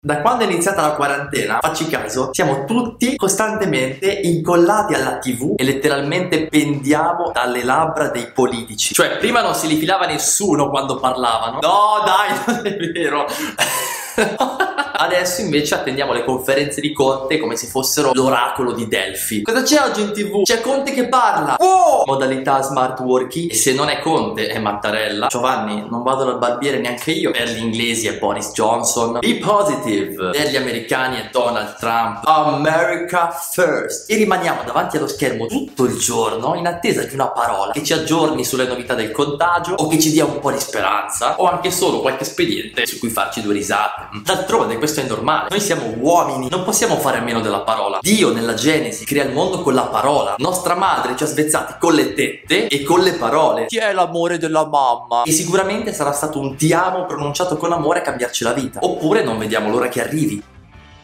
Da quando è iniziata la quarantena, facci caso, siamo tutti costantemente incollati alla TV e letteralmente pendiamo dalle labbra dei politici. Cioè, prima non si li filava nessuno quando parlavano. No, dai, non è vero. Adesso invece attendiamo le conferenze di Conte come se fossero l'oracolo di Delphi. Cosa c'è oggi in tv? C'è Conte che parla! Wow! Modalità smart working. E se non è Conte, è Mattarella. Giovanni, non vado dal barbiere neanche io. Per gli inglesi è Boris Johnson. Be positive. Per gli americani è Donald Trump. America first. E rimaniamo davanti allo schermo tutto il giorno in attesa di una parola che ci aggiorni sulle novità del contagio o che ci dia un po' di speranza o anche solo qualche espediente su cui farci due risate. D'altronde questo è normale. Noi siamo uomini, non possiamo fare a meno della parola. Dio nella Genesi crea il mondo con la parola. Nostra madre ci ha svezzati con le tette e con le parole. Chi è l'amore della mamma? E sicuramente sarà stato un ti amo pronunciato con amore a cambiarci la vita. Oppure non vediamo l'ora che arrivi.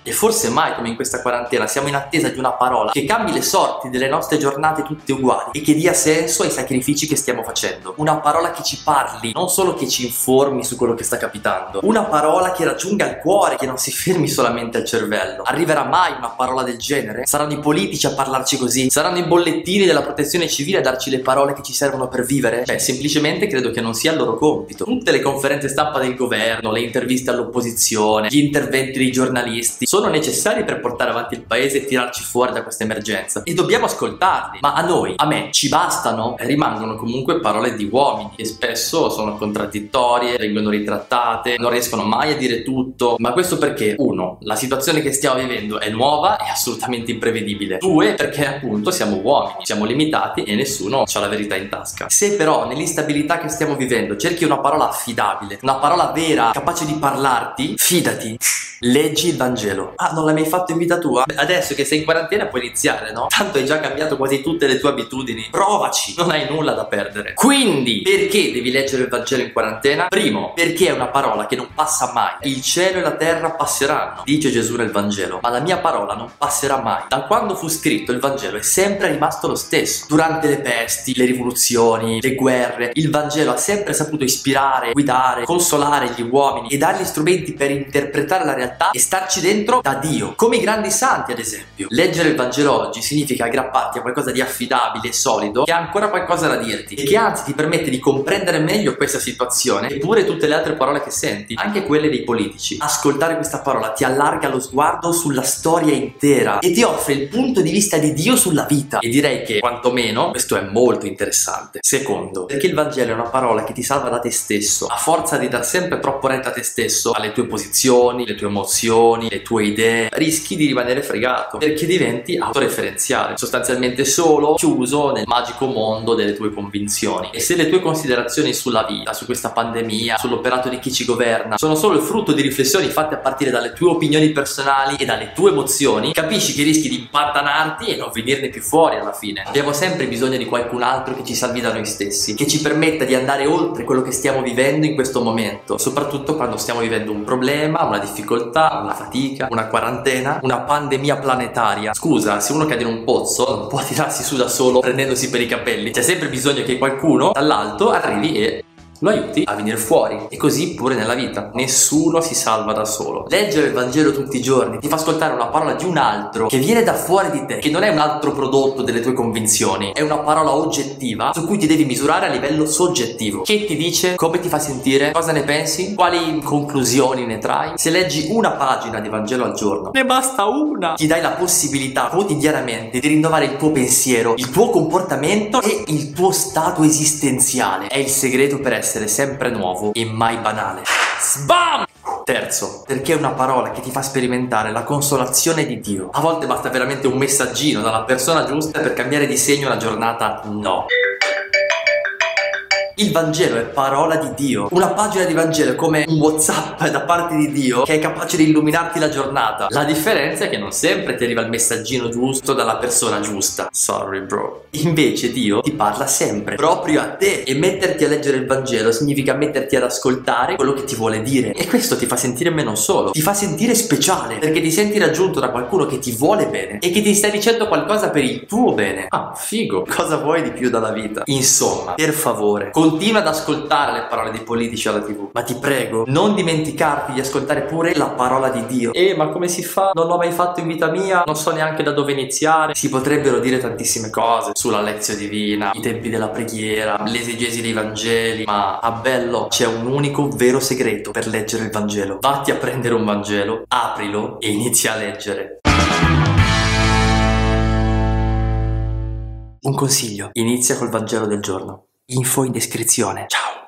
E forse mai come in questa quarantena siamo in attesa di una parola che cambi le sorti delle nostre giornate tutte uguali e che dia senso ai sacrifici che stiamo facendo. Una parola che ci parli, non solo che ci informi su quello che sta capitando. Una parola che raggiunga il cuore, che non si fermi solamente al cervello. Arriverà mai una parola del genere? Saranno i politici a parlarci così? Saranno i bollettini della protezione civile a darci le parole che ci servono per vivere? Beh, semplicemente credo che non sia il loro compito. Tutte le conferenze stampa del governo, le interviste all'opposizione, gli interventi dei giornalisti sono necessari per portare avanti il paese e tirarci fuori da questa emergenza. E dobbiamo ascoltarli. Ma a noi, a me, ci bastano? E rimangono comunque parole di uomini che spesso sono contraddittorie, vengono ritrattate, non riescono mai a dire tutto. Ma questo perché, uno, la situazione che stiamo vivendo è nuova e assolutamente imprevedibile. Due, perché appunto siamo uomini, siamo limitati e nessuno ha la verità in tasca. Se però nell'instabilità che stiamo vivendo cerchi una parola affidabile, una parola vera, capace di parlarti, fidati. Leggi il Vangelo. Ah, non l'hai mai fatto in vita tua? Beh, adesso che sei in quarantena puoi iniziare, no? Tanto hai già cambiato quasi tutte le tue abitudini. Provaci, non hai nulla da perdere. Quindi, perché devi leggere il Vangelo in quarantena? Primo, perché è una parola che non passa mai. Il cielo e la terra passeranno, dice Gesù nel Vangelo, ma la mia parola non passerà mai. Da quando fu scritto il Vangelo è sempre rimasto lo stesso. Durante le pesti, le rivoluzioni, le guerre, il Vangelo ha sempre saputo ispirare, guidare, consolare gli uomini e dargli strumenti per interpretare la realtà realtà e starci dentro da Dio, come i grandi santi ad esempio. Leggere il Vangelo oggi significa aggrapparti a qualcosa di affidabile e solido che ha ancora qualcosa da dirti e che anzi ti permette di comprendere meglio questa situazione eppure tutte le altre parole che senti, anche quelle dei politici. Ascoltare questa parola ti allarga lo sguardo sulla storia intera e ti offre il punto di vista di Dio sulla vita e direi che quantomeno questo è molto interessante. Secondo, perché il Vangelo è una parola che ti salva da te stesso, a forza di dar sempre troppo retta a te stesso, alle tue posizioni, le tue emozioni, le tue idee, rischi di rimanere fregato perché diventi autoreferenziale, sostanzialmente solo chiuso nel magico mondo delle tue convinzioni. E se le tue considerazioni sulla vita, su questa pandemia, sull'operato di chi ci governa, sono solo il frutto di riflessioni fatte a partire dalle tue opinioni personali e dalle tue emozioni, capisci che rischi di impantanarti e non venirne più fuori alla fine. Abbiamo sempre bisogno di qualcun altro che ci salvi da noi stessi, che ci permetta di andare oltre quello che stiamo vivendo in questo momento, soprattutto quando stiamo vivendo un problema, una difficoltà una fatica, una quarantena, una pandemia planetaria. Scusa, se uno cade in un pozzo non può tirarsi su da solo prendendosi per i capelli. C'è sempre bisogno che qualcuno dall'alto arrivi e lo aiuti a venire fuori. E così pure nella vita. Nessuno si salva da solo. Leggere il Vangelo tutti i giorni ti fa ascoltare una parola di un altro che viene da fuori di te, che non è un altro prodotto delle tue convinzioni, è una parola oggettiva su cui ti devi misurare a livello soggettivo. Che ti dice come ti fa sentire, cosa ne pensi, quali conclusioni ne trai. Se leggi una pagina di Vangelo al giorno, ne basta una. Ti dai la possibilità quotidianamente di rinnovare il tuo pensiero, il tuo comportamento e il tuo stato esistenziale. È il segreto per essere essere sempre nuovo e mai banale. Sbam! Terzo, perché è una parola che ti fa sperimentare la consolazione di Dio. A volte basta veramente un messaggino dalla persona giusta per cambiare di segno la giornata no. Il Vangelo è parola di Dio. Una pagina di Vangelo è come un WhatsApp da parte di Dio che è capace di illuminarti la giornata. La differenza è che non sempre ti arriva il messaggino giusto dalla persona giusta. Sorry, bro. Invece Dio ti parla sempre, proprio a te. E metterti a leggere il Vangelo significa metterti ad ascoltare quello che ti vuole dire. E questo ti fa sentire meno solo. Ti fa sentire speciale perché ti senti raggiunto da qualcuno che ti vuole bene e che ti sta dicendo qualcosa per il tuo bene. Ah, figo. Cosa vuoi di più dalla vita? Insomma, per favore, Continua ad ascoltare le parole dei politici alla tv, ma ti prego, non dimenticarti di ascoltare pure la parola di Dio. Eh, ma come si fa? Non l'ho mai fatto in vita mia, non so neanche da dove iniziare. Si potrebbero dire tantissime cose sulla lezione divina, i tempi della preghiera, l'esegesi dei Vangeli, ma a bello c'è un unico vero segreto per leggere il Vangelo. Vatti a prendere un Vangelo, aprilo e inizia a leggere. Un consiglio, inizia col Vangelo del giorno. Info in descrizione. Ciao!